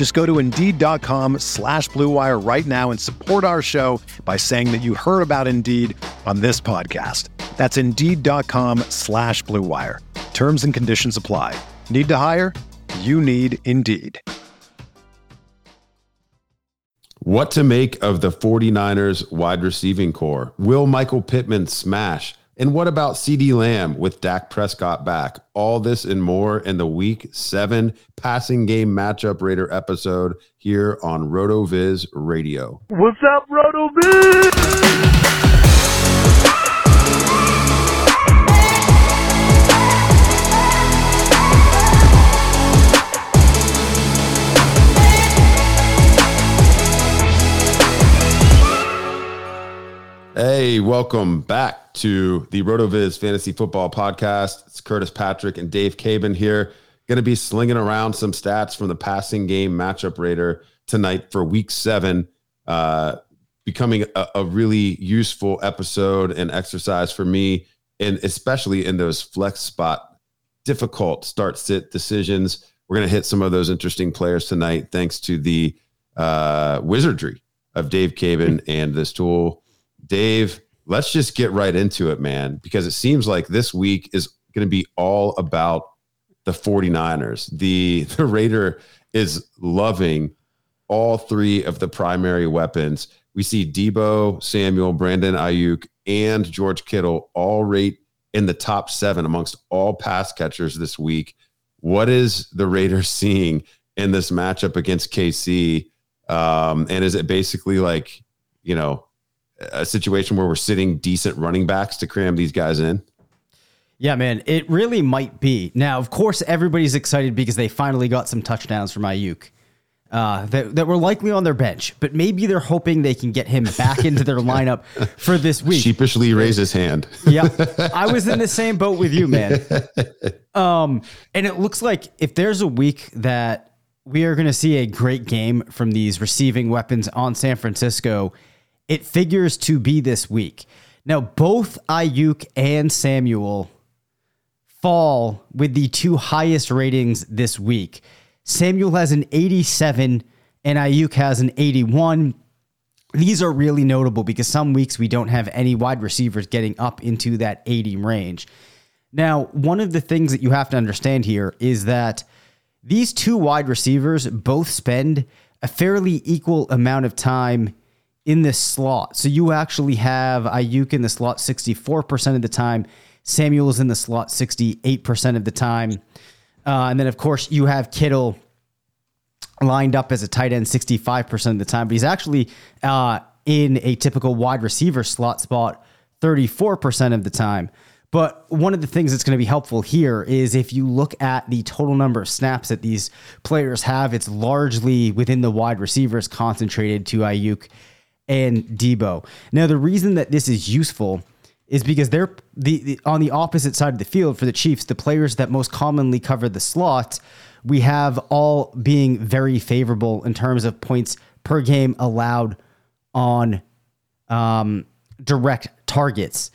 Just go to Indeed.com slash BlueWire right now and support our show by saying that you heard about Indeed on this podcast. That's Indeed.com slash BlueWire. Terms and conditions apply. Need to hire? You need Indeed. What to make of the 49ers wide receiving corps? Will Michael Pittman smash? And what about CeeDee Lamb with Dak Prescott back? All this and more in the week seven passing game matchup Rater episode here on RotoViz Radio. What's up, RotoViz? Hey, welcome back to the RotoViz Fantasy Football Podcast. It's Curtis Patrick and Dave Caban here. Going to be slinging around some stats from the passing game matchup Rater tonight for week seven. Uh, becoming a, a really useful episode and exercise for me, and especially in those flex spot difficult start sit decisions. We're going to hit some of those interesting players tonight, thanks to the uh, wizardry of Dave Caban and this tool. Dave, let's just get right into it, man, because it seems like this week is going to be all about the 49ers. The the Rater is loving all three of the primary weapons. We see Deebo, Samuel, Brandon Aiyuk, and George Kittle all rate in the top seven amongst all pass catchers this week. What is the Raters seeing in this matchup against KC? Um, and is it basically like, you know, a situation where we're sitting decent running backs to cram these guys in? Yeah, man, it really might be. Now, of course, everybody's excited because they finally got some touchdowns from Aiyuk. uh, that, that were likely on their bench, but maybe they're hoping they can get him back into their lineup for this week. Sheepishly raise his hand. yeah, I was in the same boat with you, man. Um, and it looks like if there's a week that we are going to see a great game from these receiving weapons on San Francisco, it figures to be this week. Now, both Aiyuk and Samuel fall with the two highest ratings this week. Samuel has an 87 and Aiyuk has an 81. These are really notable because some weeks we don't have any wide receivers getting up into that 80 range. Now, one of the things that you have to understand here is that these two wide receivers both spend a fairly equal amount of time in this slot. So you actually have Aiyuk in the slot 64% of the time, Samuel's in the slot 68% of the time. Uh, and then, of course, you have Kittle lined up as a tight end 65% of the time, but he's actually uh, in a typical wide receiver slot spot 34% of the time. But one of the things that's going to be helpful here is if you look at the total number of snaps that these players have, it's largely within the wide receivers concentrated to Aiyuk and Deebo. Now, the reason that this is useful is because they're the, the, on the opposite side of the field for the Chiefs, the players that most commonly cover the slot, we have all being very favorable in terms of points per game allowed on um, direct targets.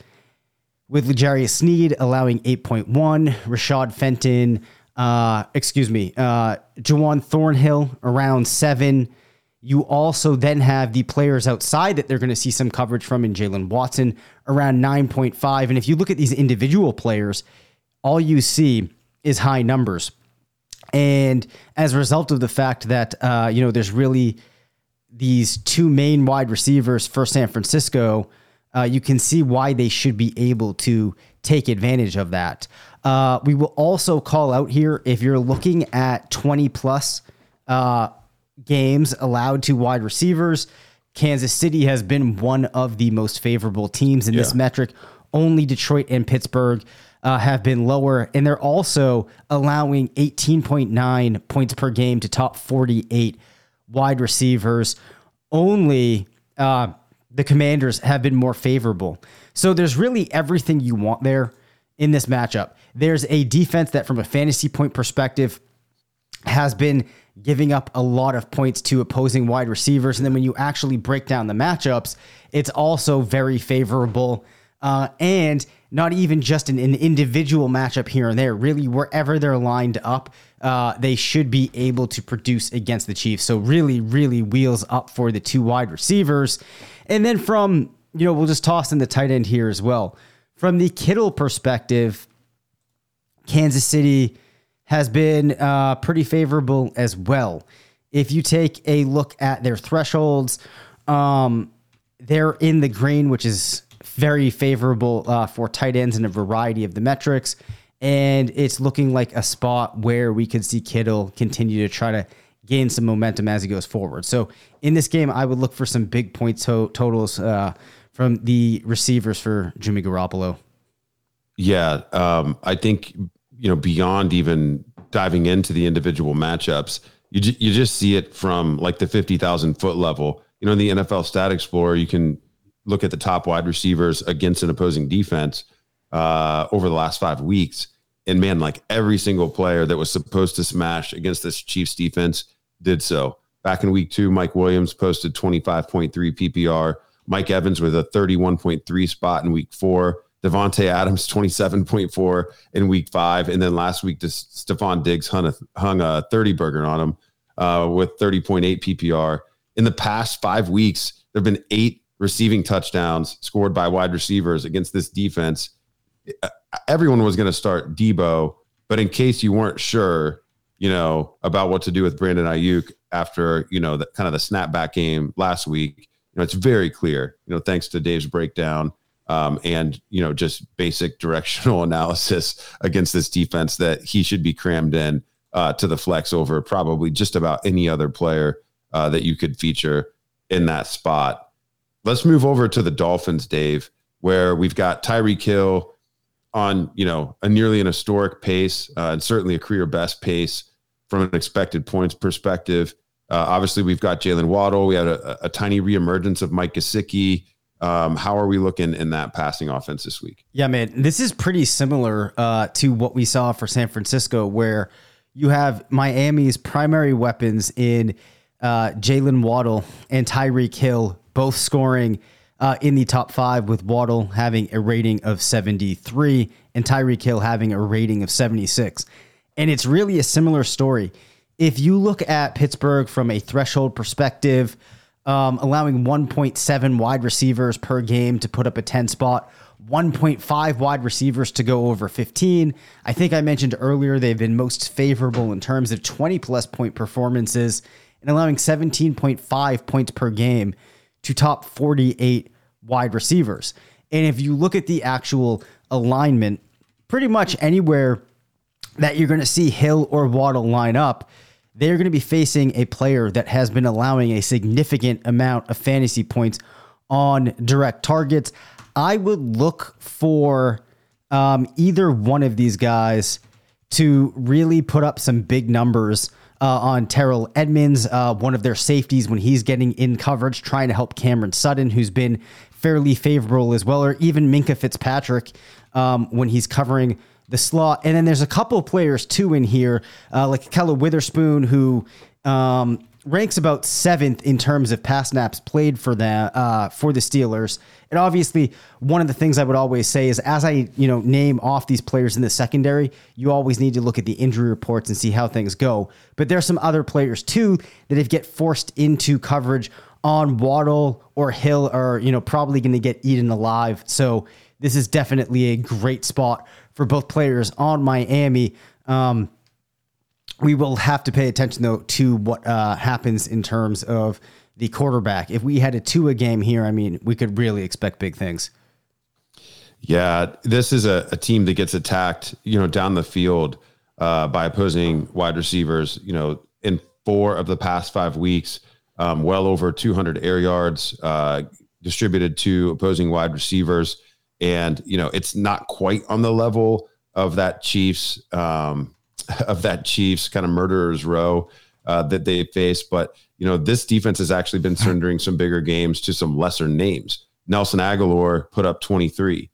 With L'Jarius Sneed allowing 8.1, Rashad Fenton, uh, excuse me, uh, Juan Thornhill around seven, you also then have the players outside that they're going to see some coverage from in Jaylen Watson around 9.5. And if you look at these individual players, all you see is high numbers. And as a result of the fact that, uh, you know, there's really these two main wide receivers for San Francisco, uh, you can see why they should be able to take advantage of that. Uh, we will also call out here if you're looking at 20 plus uh, games allowed to wide receivers. Kansas City has been one of the most favorable teams in yeah. this metric. Only Detroit and Pittsburgh uh, have been lower, and they're also allowing 18.9 points per game to top 48 wide receivers. Only uh, the Commanders have been more favorable. So there's really everything you want there in this matchup. There's a defense that, from a fantasy point perspective, has been giving up a lot of points to opposing wide receivers. And then when you actually break down the matchups, it's also very favorable. Uh, and not even just an, an, individual matchup here and there. Really, wherever they're lined up, uh, they should be able to produce against the Chiefs. So, really, really wheels up for the two wide receivers. And then from, you know, we'll just toss in the tight end here as well. From the Kittle perspective, Kansas City has been uh, pretty favorable as well. If you take a look at their thresholds, um, they're in the green, which is very favorable uh, for tight ends in a variety of the metrics. And it's looking like a spot where we could see Kittle continue to try to gain some momentum as he goes forward. So in this game, I would look for some big point to- totals uh, from the receivers for Jimmy Garoppolo. Yeah, um, I think you know, beyond even diving into the individual matchups, you ju- you just see it from like the fifty thousand foot level. You know, in the NFL Stat Explorer, you can look at the top wide receivers against an opposing defense uh, over the last five weeks, and man, like every single player that was supposed to smash against this Chiefs defense did so. Back in week two, Mike Williams posted twenty five point three PPR. Mike Evans with a thirty one point three spot in week four. Davante Adams 27.4 in week five. And then last week, Stefon Diggs hung a, hung a 30 burger on him uh, with 30.8 PPR. In the past five weeks, there have been eight receiving touchdowns scored by wide receivers against this defense. Uh, everyone was going to start Deebo, but in case you weren't sure, you know, about what to do with Brandon Aiyuk after, you know, the kind of the snapback game last week, you know, it's very clear, you know, thanks to Dave's breakdown um, and you know just basic directional analysis against this defense that he should be crammed in uh, to the flex over probably just about any other player uh, that you could feature in that spot. Let's move over to the Dolphins, Dave, where we've got Tyreek Hill on you know a nearly an historic pace uh, and certainly a career best pace from an expected points perspective. Uh, obviously, we've got Jaylen Waddle. We had a, a, tiny reemergence of Mike Gesicki. Um, how are we looking in that passing offense this week? Yeah, man, this is pretty similar uh, to what we saw for San Francisco, where you have Miami's primary weapons in uh, Jaylen Waddle and Tyreek Hill, both scoring uh, in the top five, with Waddle having a rating of 73 and Tyreek Hill having a rating of 76. And it's really a similar story. If you look at Pittsburgh from a threshold perspective, um, allowing 1.7 wide receivers per game to put up a 10 spot, 1.5 wide receivers to go over 15. I think I mentioned earlier they've been most favorable in terms of 20 plus point performances and allowing 17.5 points per game to top 48 wide receivers. And if you look at the actual alignment, pretty much anywhere that you're going to see Hill or Waddle line up, they're going to be facing a player that has been allowing a significant amount of fantasy points on direct targets. I would look for um, either one of these guys to really put up some big numbers uh, on Terrell Edmunds, uh, one of their safeties, when he's getting in coverage, trying to help Cameron Sutton, who's been fairly favorable as well, or even Minkah Fitzpatrick um, when he's covering the slot. And then there's a couple of players too in here, uh, like Ahkello Witherspoon, who um, ranks about seventh in terms of pass snaps played for the uh, for the Steelers. And obviously, one of the things I would always say is, as I you know name off these players in the secondary, you always need to look at the injury reports and see how things go. But there's some other players too that if get forced into coverage on Waddle or Hill are you know probably going to get eaten alive. So this is definitely a great spot for both players on Miami. Um, we will have to pay attention though to what uh, happens in terms of the quarterback. If we had a two a game here, I mean, we could really expect big things. Yeah, this is a, a team that gets attacked, you know, down the field uh, by opposing wide receivers. You know, in four of the past five weeks, um, well over 200 air yards uh, distributed to opposing wide receivers, and you know, it's not quite on the level of that Chiefs um, of that Chiefs kind of murderers row uh, that they face, but you know, this defense has actually been surrendering some bigger games to some lesser names. Nelson Agholor put up 23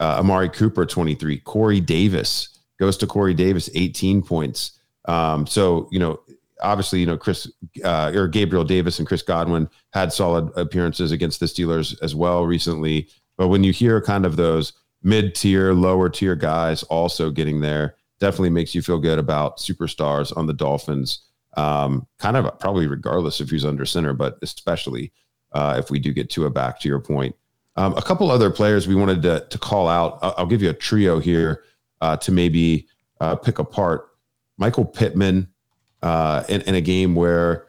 uh, Amari Cooper 23, Corey Davis goes to Corey Davis 18 points. Um, so you know, obviously, you know Chris uh, or Gabriel Davis and Chris Godwin had solid appearances against the Steelers as well recently. But when you hear kind of those mid tier, lower tier guys also getting there, definitely makes you feel good about superstars on the Dolphins. Um, kind of probably regardless if he's under center, but especially uh, if we do get to a back to your point. Um, a couple other players we wanted to, to call out. I'll, I'll give you a trio here uh, to maybe uh, pick apart. Michael Pittman uh, in, in, a game where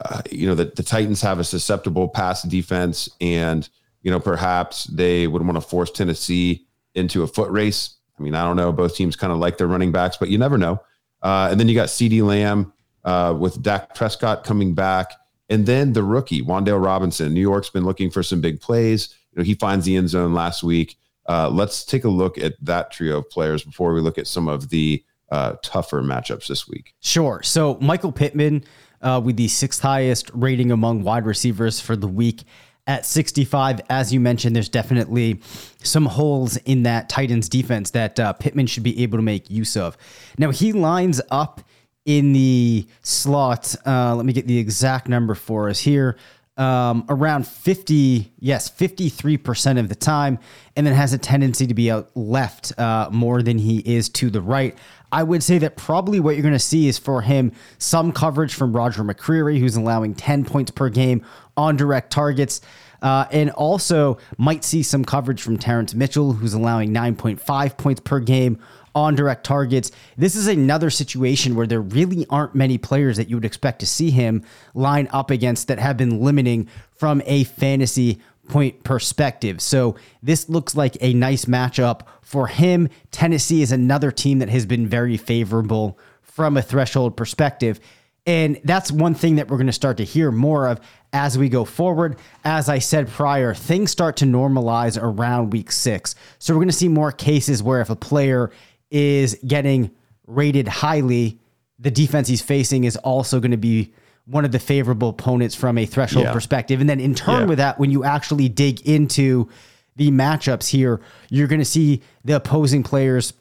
uh, you know the, the Titans have a susceptible pass defense, and you know perhaps they would want to force Tennessee into a foot race. I mean, I don't know. Both teams kind of like their running backs, but you never know. Uh, and then you got CeeDee Lamb uh, with Dak Prescott coming back. And then the rookie, Wan'Dale Robinson. New York's been looking for some big plays You know, he finds the end zone last week. Uh, let's take a look at that trio of players before we look at some of the uh, tougher matchups this week. Sure. So Michael Pittman uh, with the sixth highest rating among wide receivers for the week at 65. As you mentioned, there's definitely some holes in that Titans defense that uh, Pittman should be able to make use of. Now he lines up in the slot. Uh, let me get the exact number for us here um, around 50, yes, 53% of the time, and then has a tendency to be out left uh, more than he is to the right. I would say that probably what you're going to see is for him some coverage from Roger McCreary, who's allowing 10 points per game on direct targets. Uh, and also might see some coverage from Terrence Mitchell, who's allowing 9.5 points per game on direct targets. This is another situation where there really aren't many players that you would expect to see him line up against that have been limiting from a fantasy point perspective. So this looks like a nice matchup for him. Tennessee is another team that has been very favorable from a threshold perspective. And that's one thing that we're going to start to hear more of as we go forward. As I said prior, things start to normalize around week six. So we're going to see more cases where if a player is getting rated highly, the defense he's facing is also going to be one of the favorable opponents from a threshold yeah. perspective. And then in turn yeah. with that, when you actually dig into the matchups here, you're going to see the opposing players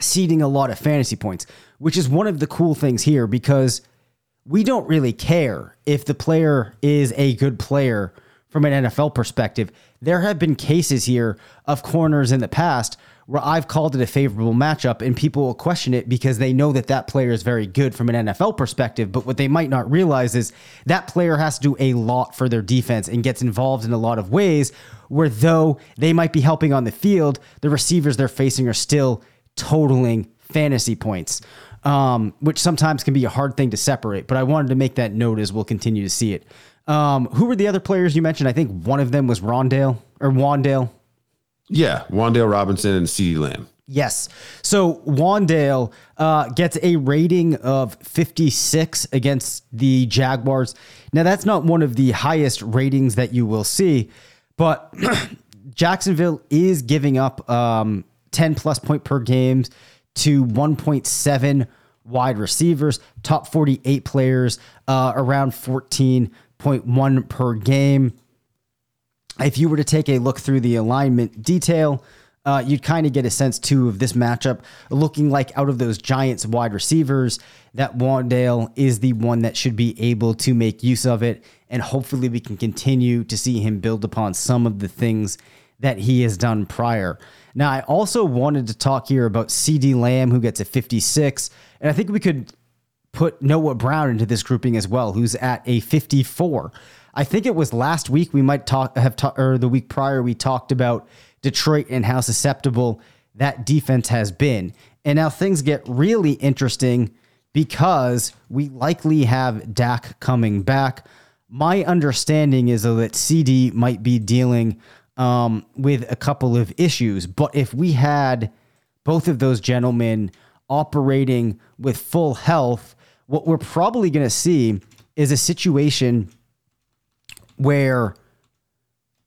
ceding a lot of fantasy points, which is one of the cool things here because we don't really care if the player is a good player from an NFL perspective. There have been cases here of corners in the past where I've called it a favorable matchup and people will question it because they know that that player is very good from an NFL perspective. But what they might not realize is that player has to do a lot for their defense and gets involved in a lot of ways where though they might be helping on the field, the receivers they're facing are still totaling fantasy points. Um, which sometimes can be a hard thing to separate, but I wanted to make that note as we'll continue to see it. Um, who were the other players you mentioned? I think one of them was Rondale or Wan'Dale. Yeah, Wan'Dale Robinson and CeeDee Lamb. Yes. So Wan'Dale uh, gets a rating of 56 against the Jaguars. Now, that's not one of the highest ratings that you will see, but Jacksonville is giving up um, 10 plus point per games to 1.7 wide receivers, top 48 players, uh, around 14.1 per game if you were to take a look through the alignment detail, uh, you'd kind of get a sense too of this matchup looking like out of those Giants wide receivers, that Wan'Dale is the one that should be able to make use of it. And hopefully we can continue to see him build upon some of the things that he has done prior. Now, I also wanted to talk here about CeeDee Lamb, who gets a 56. And I think we could put Noah Brown into this grouping as well, who's at a 54. I think it was last week we might talk have ta- or the week prior we talked about Detroit and how susceptible that defense has been. And now things get really interesting because we likely have Dak coming back. My understanding is that CeeDee might be dealing um, with a couple of issues. But if we had both of those gentlemen operating with full health, what we're probably going to see is a situation where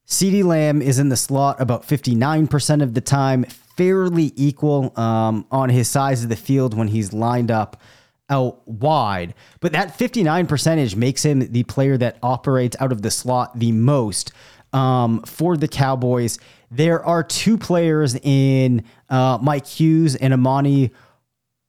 CeeDee Lamb is in the slot about 59% of the time, fairly equal um, on his size of the field when he's lined up out wide. But that 59 percentage makes him the player that operates out of the slot the most um, for the Cowboys. There are two players in uh, Mike Hughes and Amani.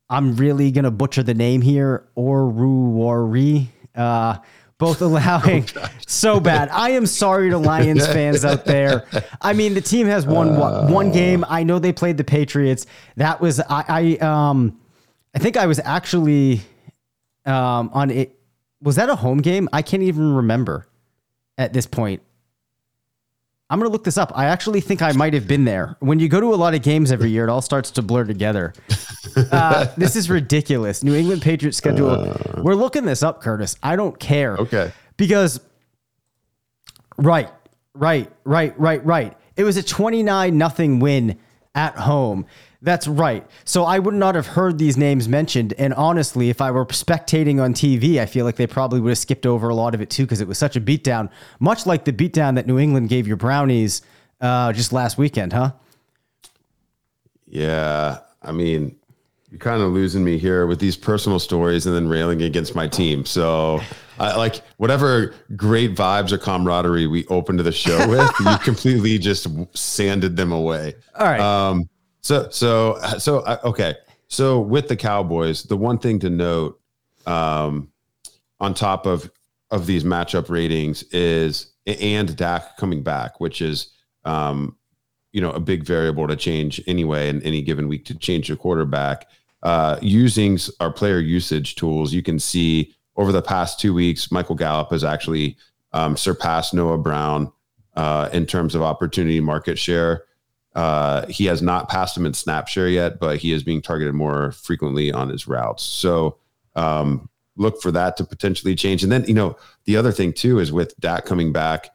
I'm really going to butcher the name here, Oruwari. Uh, both allowing so bad. I am sorry to Lions fans out there. I mean, the team has won what, one game. I know they played the Patriots. That was I, I um I think I was actually um on it was that a home game? I can't even remember at this point. I'm gonna look this up. I actually think I might have been there. When you go to a lot of games every year, it all starts to blur together. Uh, this is ridiculous. New England Patriots schedule. Uh, We're looking this up, Curtis. I don't care. Okay. Because right, right, right, right, right. It was a 29 nothing win at home. That's right. So I would not have heard these names mentioned. And honestly, if I were spectating on TV, I feel like they probably would have skipped over a lot of it too because it was such a beatdown, much like the beatdown that New England gave your Brownies uh, just last weekend, huh? Yeah. I mean, you're kind of losing me here with these personal stories and then railing against my team. So, I like whatever great vibes or camaraderie we opened the show with, you completely just sanded them away. All right. Um, so, so, so, uh, okay. So, with the Cowboys, the one thing to note, um, on top of of these matchup ratings is and Dak coming back, which is, um, you know, a big variable to change anyway in any given week to change your quarterback. Uh, using our player usage tools, you can see over the past two weeks, Michael Gallup has actually um, surpassed Noah Brown uh, in terms of opportunity market share. Uh, he has not passed him in snap share yet, but he is being targeted more frequently on his routes. So um, look for that to potentially change. And then, you know, the other thing too is with Dak coming back,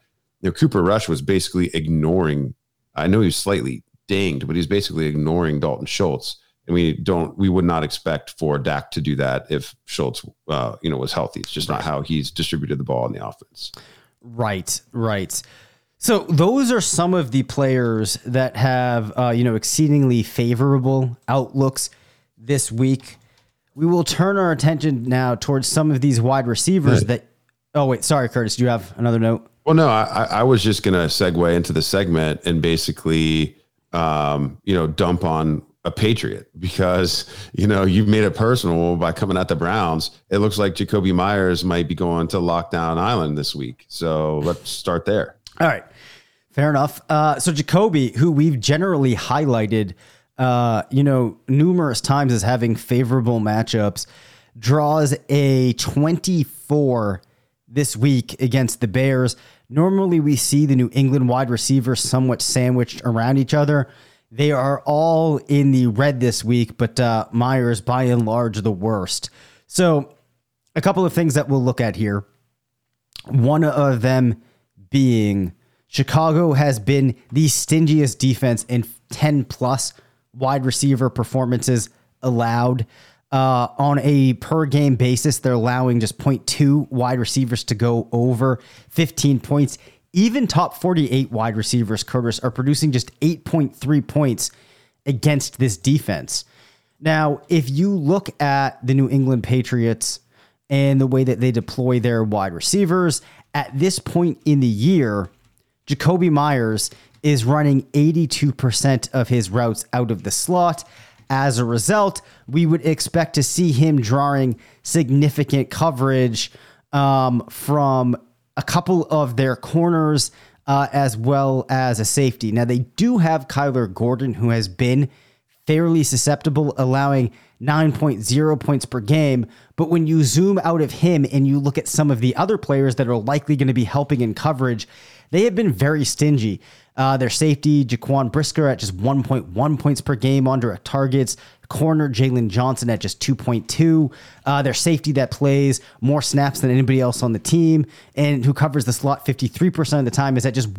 you know, Cooper Rush was basically ignoring, I know he was slightly dinged, but he's basically ignoring Dalton Schultz. And we don't, we would not expect for Dak to do that if Schultz, uh, you know, was healthy. It's just not how he's distributed the ball in the offense. Right, right. So those are some of the players that have, uh, you know, exceedingly favorable outlooks this week. We will turn our attention now towards some of these wide receivers right. that. Oh wait, sorry, Curtis. Do you have another note? Well, no, I, I was just going to segue into the segment and basically, um, you know, dump on a Patriot because you know you've made it personal by coming at the Browns. It looks like Jakobi Meyers might be going to Lockdown Island this week. So let's start there. All right, fair enough. Uh, so Jakobi, who we've generally highlighted, uh, you know, numerous times as having favorable matchups, draws a twenty-four this week against the Bears. Normally, we see the New England wide receivers somewhat sandwiched around each other. They are all in the red this week, but uh, Meyers, by and large, the worst. So, a couple of things that we'll look at here. One of them being Chicago has been the stingiest defense in 10 plus wide receiver performances allowed. Uh, on a per game basis, they're allowing just 0.2 wide receivers to go over 15 points. Even top 48 wide receivers, Curtis, are producing just 8.3 points against this defense. Now, if you look at the New England Patriots and the way that they deploy their wide receivers, at this point in the year, Jakobi Meyers is running 82% of his routes out of the slot. As a result, we would expect to see him drawing significant coverage um, from a couple of their corners uh, as well as a safety. Now, they do have Kyler Gordon, who has been fairly susceptible, allowing 9.0 points per game. But when you zoom out of him and you look at some of the other players that are likely going to be helping in coverage, they have been very stingy. Uh, their safety, Jaquan Brisker at just 1.1 points per game on direct targets. Corner, Jaylon Johnson at just 2.2. Uh, their safety that plays more snaps than anybody else on the team and who covers the slot 53% of the time is at just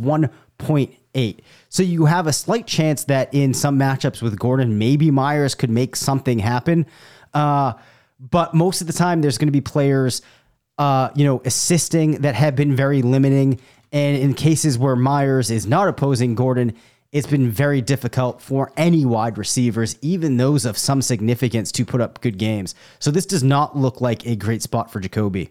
1.8. So you have a slight chance that in some matchups with Gordon, maybe Meyers could make something happen. Uh, but most of the time, there's going to be players, uh, you know, assisting that have been very limiting. And in cases where Meyers is not opposing Gordon, it's been very difficult for any wide receivers, even those of some significance, to put up good games. So this does not look like a great spot for Jakobi.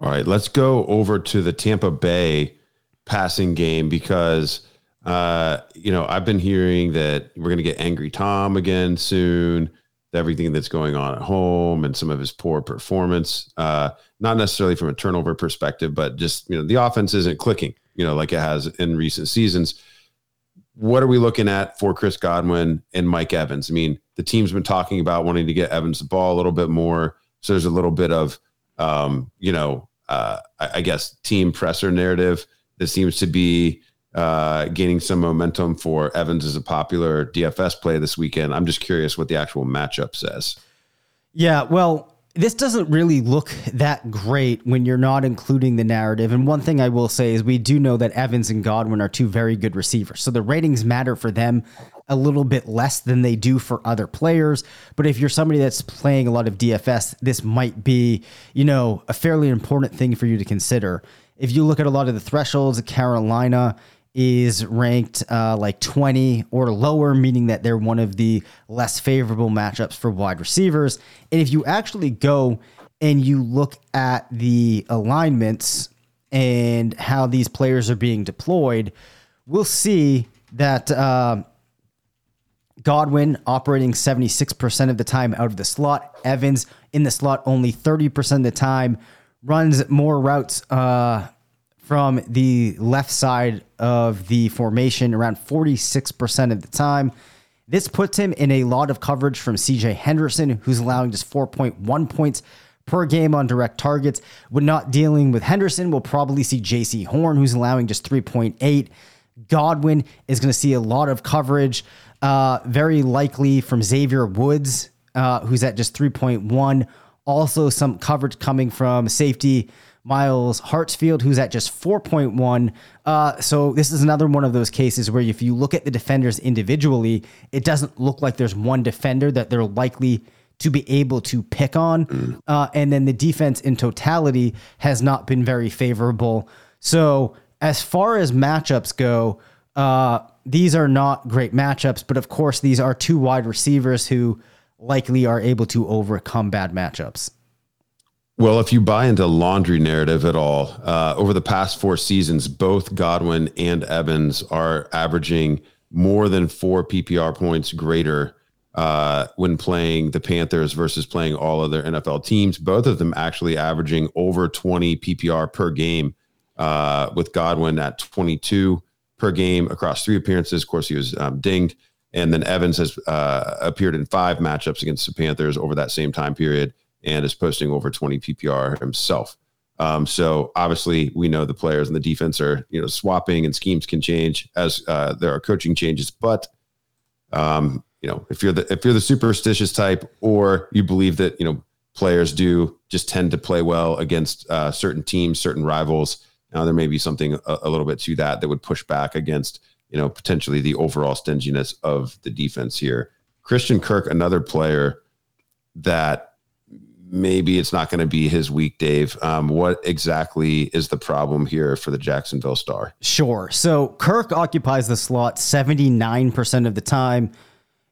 All right, let's go over to the Tampa Bay passing game because uh, you know I've been hearing that we're going to get Angry Tom again soon. Everything that's going on at home and some of his poor performance, uh, not necessarily from a turnover perspective, but just you know the offense isn't clicking, you know, like it has in recent seasons. What are we looking at for Chris Godwin and Mike Evans? I mean, the team's been talking about wanting to get Evans the ball a little bit more, so there's a little bit of um, you know, uh, I, I, guess team presser narrative that seems to be uh, gaining some momentum for Evans as a popular DFS play this weekend. I'm just curious what the actual matchup says. Yeah, well, this doesn't really look that great when you're not including the narrative. And one thing I will say is we do know that Evans and Godwin are two very good receivers. So the ratings matter for them a little bit less than they do for other players. But if you're somebody that's playing a lot of DFS, this might be, you know, a fairly important thing for you to consider. If you look at a lot of the thresholds, Carolina is ranked uh, like 20 or lower, meaning that they're one of the less favorable matchups for wide receivers. And if you actually go and you look at the alignments and how these players are being deployed, we'll see that. Uh, Godwin operating 76% of the time out of the slot. Evans in the slot only 30% of the time. Runs more routes uh, from the left side of the formation around 46% of the time. This puts him in a lot of coverage from CJ Henderson, who's allowing just 4.1 points per game on direct targets. When not dealing with Henderson, we'll probably see Jaycee Horn, who's allowing just 3.8. Godwin is going to see a lot of coverage uh, very likely from Xavier Woods, uh, who's at just 3.1. Also, some coverage coming from safety Myles Hartsfield, who's at just 4.1. Uh, so, this is another one of those cases where if you look at the defenders individually, it doesn't look like there's one defender that they're likely to be able to pick on. Mm. Uh, and then the defense in totality has not been very favorable. So, as far as matchups go, uh, these are not great matchups, but of course, these are two wide receivers who likely are able to overcome bad matchups. Well, if you buy into laundry narrative at all, uh, over the past four seasons, both Godwin and Evans are averaging more than four PPR points greater uh, when playing the Panthers versus playing all other NFL teams. Both of them actually averaging over 20 PPR per game, uh, with Godwin at 22 per game across three appearances. Of course, he was um, dinged. And then Evans has uh, appeared in five matchups against the Panthers over that same time period and is posting over 20 PPR himself. Um, so obviously, we know the players and the defense are you know swapping and schemes can change as uh, there are coaching changes. But um, you know, if you're the if you're the superstitious type, or you believe that you know players do just tend to play well against uh, certain teams, certain rivals, now there may be something a, a little bit to that that would push back against you know potentially the overall stinginess of the defense here. Christian Kirk, another player that maybe it's not going to be his week, Dave. Um, what exactly is the problem here for the Jacksonville Star? Sure. So Kirk occupies the slot 79% of the time.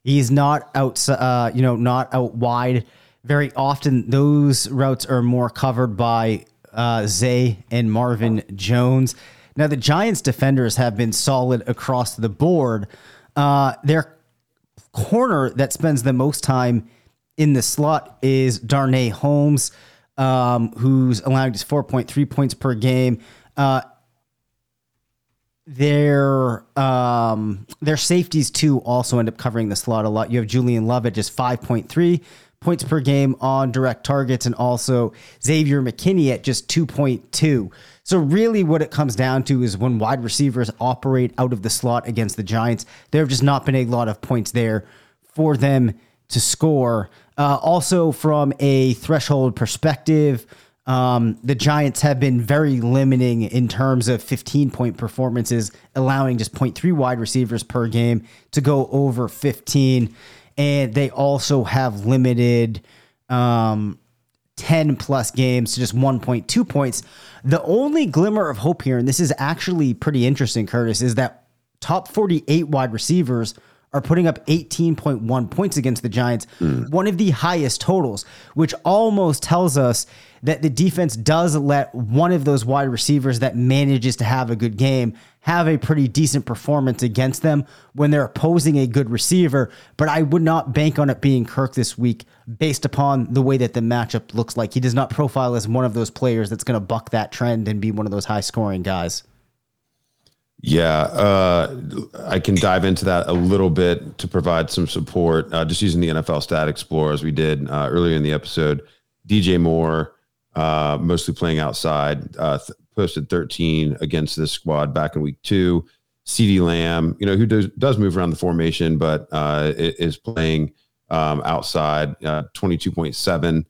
He's not out, uh, you know, not out wide. Very often, those routes are more covered by uh, Zay and Marvin Jones. Now, the Giants' defenders have been solid across the board. Uh, their corner that spends the most time in the slot is Darnay Holmes, um, who's allowing just 4.3 points per game. Uh, their um, their safeties too also end up covering the slot a lot. You have Julian Love at just 5.3 points per game on direct targets, and also Xavier McKinney at just 2.2. So really, what it comes down to is when wide receivers operate out of the slot against the Giants, there have just not been a lot of points there for them to score. Uh, also, from a threshold perspective, um, the Giants have been very limiting in terms of 15 point performances, allowing just 0.3 wide receivers per game to go over 15. And they also have limited um, 10 plus games to just 1.2 points. The only glimmer of hope here, and this is actually pretty interesting, Curtis, is that top 48 wide receivers are putting up 18.1 points against the Giants, mm. one of the highest totals, which almost tells us that the defense does let one of those wide receivers that manages to have a good game have a pretty decent performance against them when they're opposing a good receiver. But I would not bank on it being Kirk this week based upon the way that the matchup looks like. He does not profile as one of those players that's going to buck that trend and be one of those high scoring guys. Yeah, uh, I can dive into that a little bit to provide some support. Uh, just using the NFL Stat Explorer as we did uh, earlier in the episode. DJ Moore, uh, mostly playing outside, uh, th- posted 13 against this squad back in week two. CeeDee Lamb, you know, who does, does move around the formation, but uh, is playing um, outside, 22.7.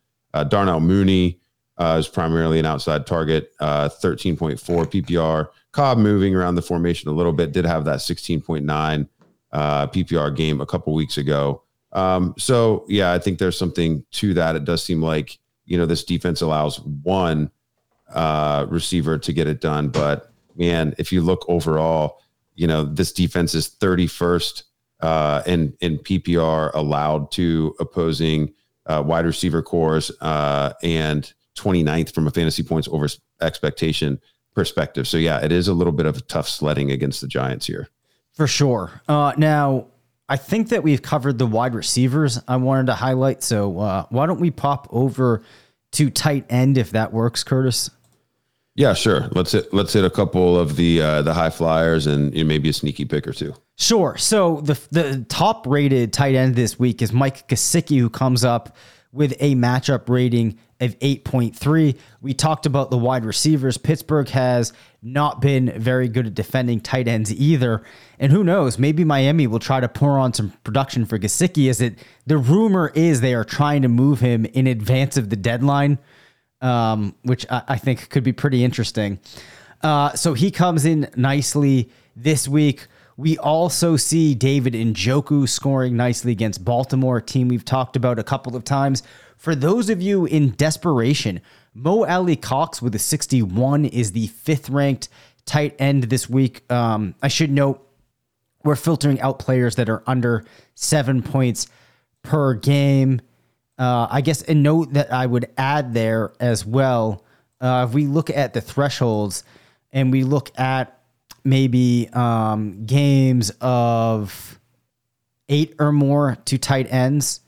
Darnell Mooney is primarily an outside target, 13.4 PPR. Cobb moving around the formation a little bit, did have that 16.9 uh, PPR game a couple weeks ago. Um, so, yeah, I think there's something to that. It does seem like, you know, this defense allows one uh, receiver to get it done. But, man, if you look overall, you know, this defense is 31st uh, in, in PPR allowed to opposing uh, wide receiver cores uh, and 29th from a fantasy points over expectation perspective. So yeah, it is a little bit of a tough sledding against the Giants here. For sure. Uh, now, I think that we've covered the wide receivers I wanted to highlight. So uh, why don't we pop over to tight end if that works, Curtis? Yeah, sure. Let's hit let's hit a couple of the uh, the high flyers and you know, maybe a sneaky pick or two. Sure. So the the top rated tight end this week is Mike Gesicki, who comes up with a matchup rating of 8.3. We talked about the wide receivers. Pittsburgh has not been very good at defending tight ends either. And who knows, maybe Miami will try to pour on some production for Gesicki Is it the rumor is they are trying to move him in advance of the deadline, um, which I, I, think could be pretty interesting. Uh, so he comes in nicely this week. We also see David Njoku scoring nicely against Baltimore, a team we've talked about a couple of times. For those of you in desperation, Mo Alie-Cox with a 61 is the fifth ranked tight end this week. Um, I should note we're filtering out players that are under seven points per game. Uh, I guess a note that I would add there as well. Uh, if we look at the thresholds and we look at maybe um, games of eight or more to tight ends.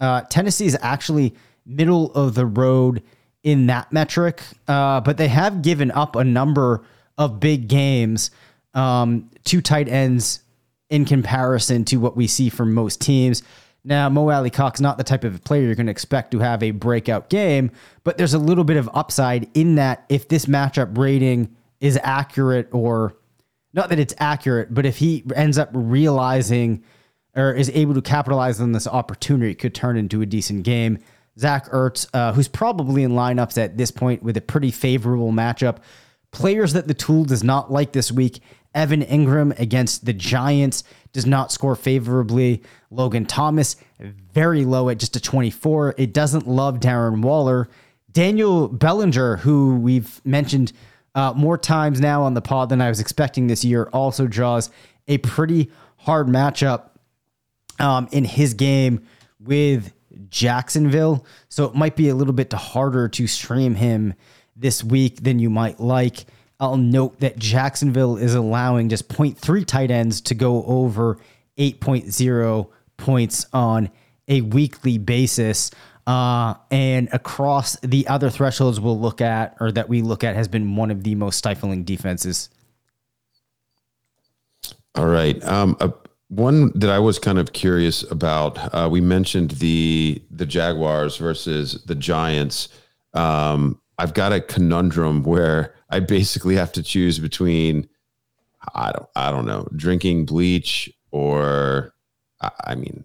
Uh, Tennessee is actually middle of the road in that metric, uh, but they have given up a number of big games um, to tight ends in comparison to what we see from most teams. Now, Mo Alie-Cox not the type of player you're going to expect to have a breakout game, but there's a little bit of upside in that if this matchup rating is accurate, or not that it's accurate, but if he ends up realizing or is able to capitalize on this opportunity, could turn into a decent game. Zach Ertz, uh, who's probably in lineups at this point with a pretty favorable matchup. Players that the tool does not like this week Evan Engram against the Giants does not score favorably. Logan Thomas, very low at just a 24. It doesn't love Darren Waller. Daniel Bellinger, who we've mentioned uh, more times now on the pod than I was expecting this year, also draws a pretty hard matchup um, in his game with Jacksonville. So it might be a little bit harder to stream him this week than you might like. I'll note that Jacksonville is allowing just 0.3 tight ends to go over 8.0 points on a weekly basis. Uh, and across the other thresholds we'll look at, or that we look at, has been one of the most stifling defenses. All right. Um, uh, one that I was kind of curious about. Uh, we mentioned the the Jaguars versus the Giants. Um, I've got a conundrum where I basically have to choose between I don't I don't know drinking bleach or I, I mean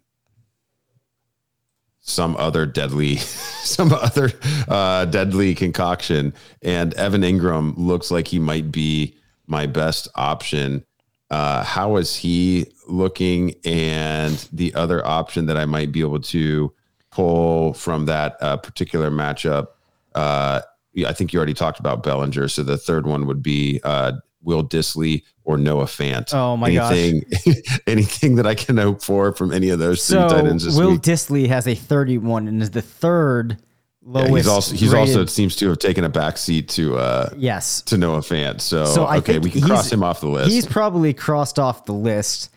some other deadly some other uh, deadly concoction and Evan Engram looks like he might be my best option. Uh, how is he looking? And the other option that I might be able to pull from that uh, particular matchup uh, I think you already talked about Bellinger. So the third one would be uh, Will Dissly or Noah Fant. Oh my anything, gosh! anything that I can hope for from any of those so three tight ends Will week. Dissly has a 31 and is the third lowest. Yeah, he's also he's rated. also seems to have taken a back seat to uh yes to Noah Fant. So, So okay, we can cross him off the list. He's probably crossed off the list.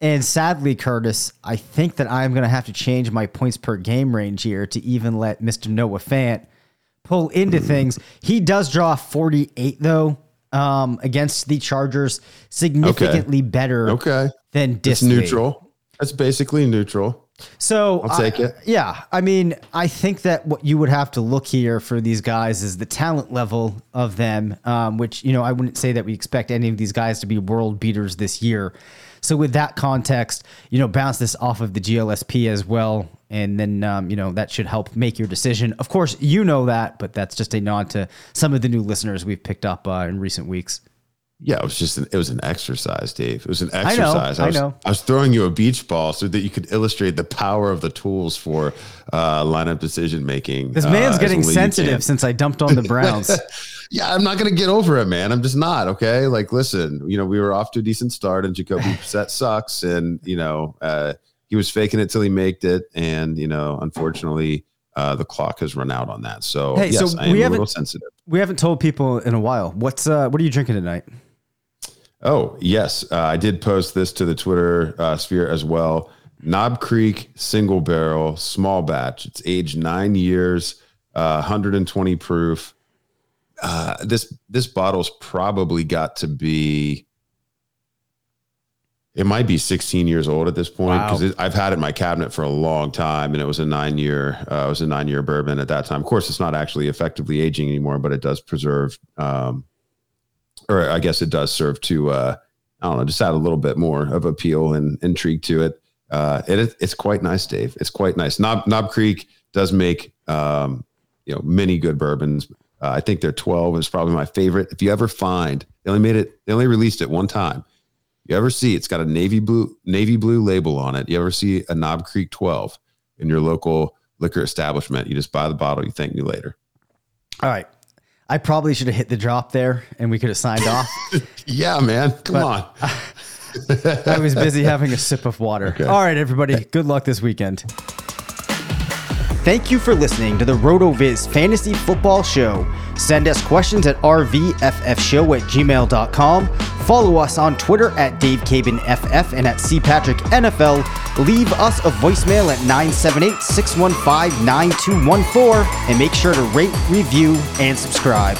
And sadly, Curtis, I think that I'm going to have to change my points per game range here to even let Mr. Noah Fant pull into Hmm. things. He does draw 48 though um, against the Chargers, significantly better okay. than It's neutral. That's basically neutral. So I'll take I- it. Yeah, I mean, I think that what you would have to look here for these guys is the talent level of them, um, which you know I wouldn't say that we expect any of these guys to be world beaters this year. So with that context, you know, bounce this off of the GLSP as well, and then um, you know that should help make your decision. Of course, you know that, but that's just a nod to some of the new listeners we've picked up uh, in recent weeks. Yeah, it was just an, it was an exercise, Dave. It was an exercise. I know. was, know. I was throwing you a beach ball so that you could illustrate the power of the tools for uh, lineup decision making. This uh, man's as getting only you can. sensitive since I dumped on the Browns. Yeah, I'm not going to get over it, man. I'm just not. Okay. Like, listen, you know, we were off to a decent start and Jacoby Brissett sucks. And, you know, uh, he was faking it till he maked it. And, you know, unfortunately, uh, the clock has run out on that. So, Hey, yes, so I am we a little haven't- sensitive. we haven't told people in a while. What's uh, what are you drinking tonight? Oh, yes. Uh, I did post this to the Twitter uh, sphere as well. Knob Creek single barrel, small batch. It's aged nine years, uh, 120 proof. Uh, this this bottle's probably got to be. It might be 16 years old at this point Wow. because I've had it in my cabinet for a long time, and it was a nine year. Uh, it was a nine year bourbon at that time. Of course, it's not actually effectively aging anymore, but it does preserve um, or I guess it does serve to uh, I don't know, just add a little bit more of appeal and intrigue to it. Uh, it it's quite nice, Dave. It's quite nice. Knob Knob Creek does make um, you know many good bourbons. Uh, I think their 12 is probably my favorite. If you ever find they only made it, they only released it one time. You ever see it's got a navy blue navy blue label on it? You ever see a Knob Creek 12 in your local liquor establishment? You just buy the bottle. You thank me later. All right. I probably should have hit the drop there and we could have signed off. Yeah, man. Come on. I was busy having a sip of water. All right, everybody. Good luck this weekend. Thank you for listening to the RotoViz Fantasy Football Show. Send us questions at rvffshow at gmail.com. Follow us on Twitter at DaveCabanFF and at CPatrickNFL. leave us a voicemail at 978 615 9214 and make sure to rate, review, and subscribe.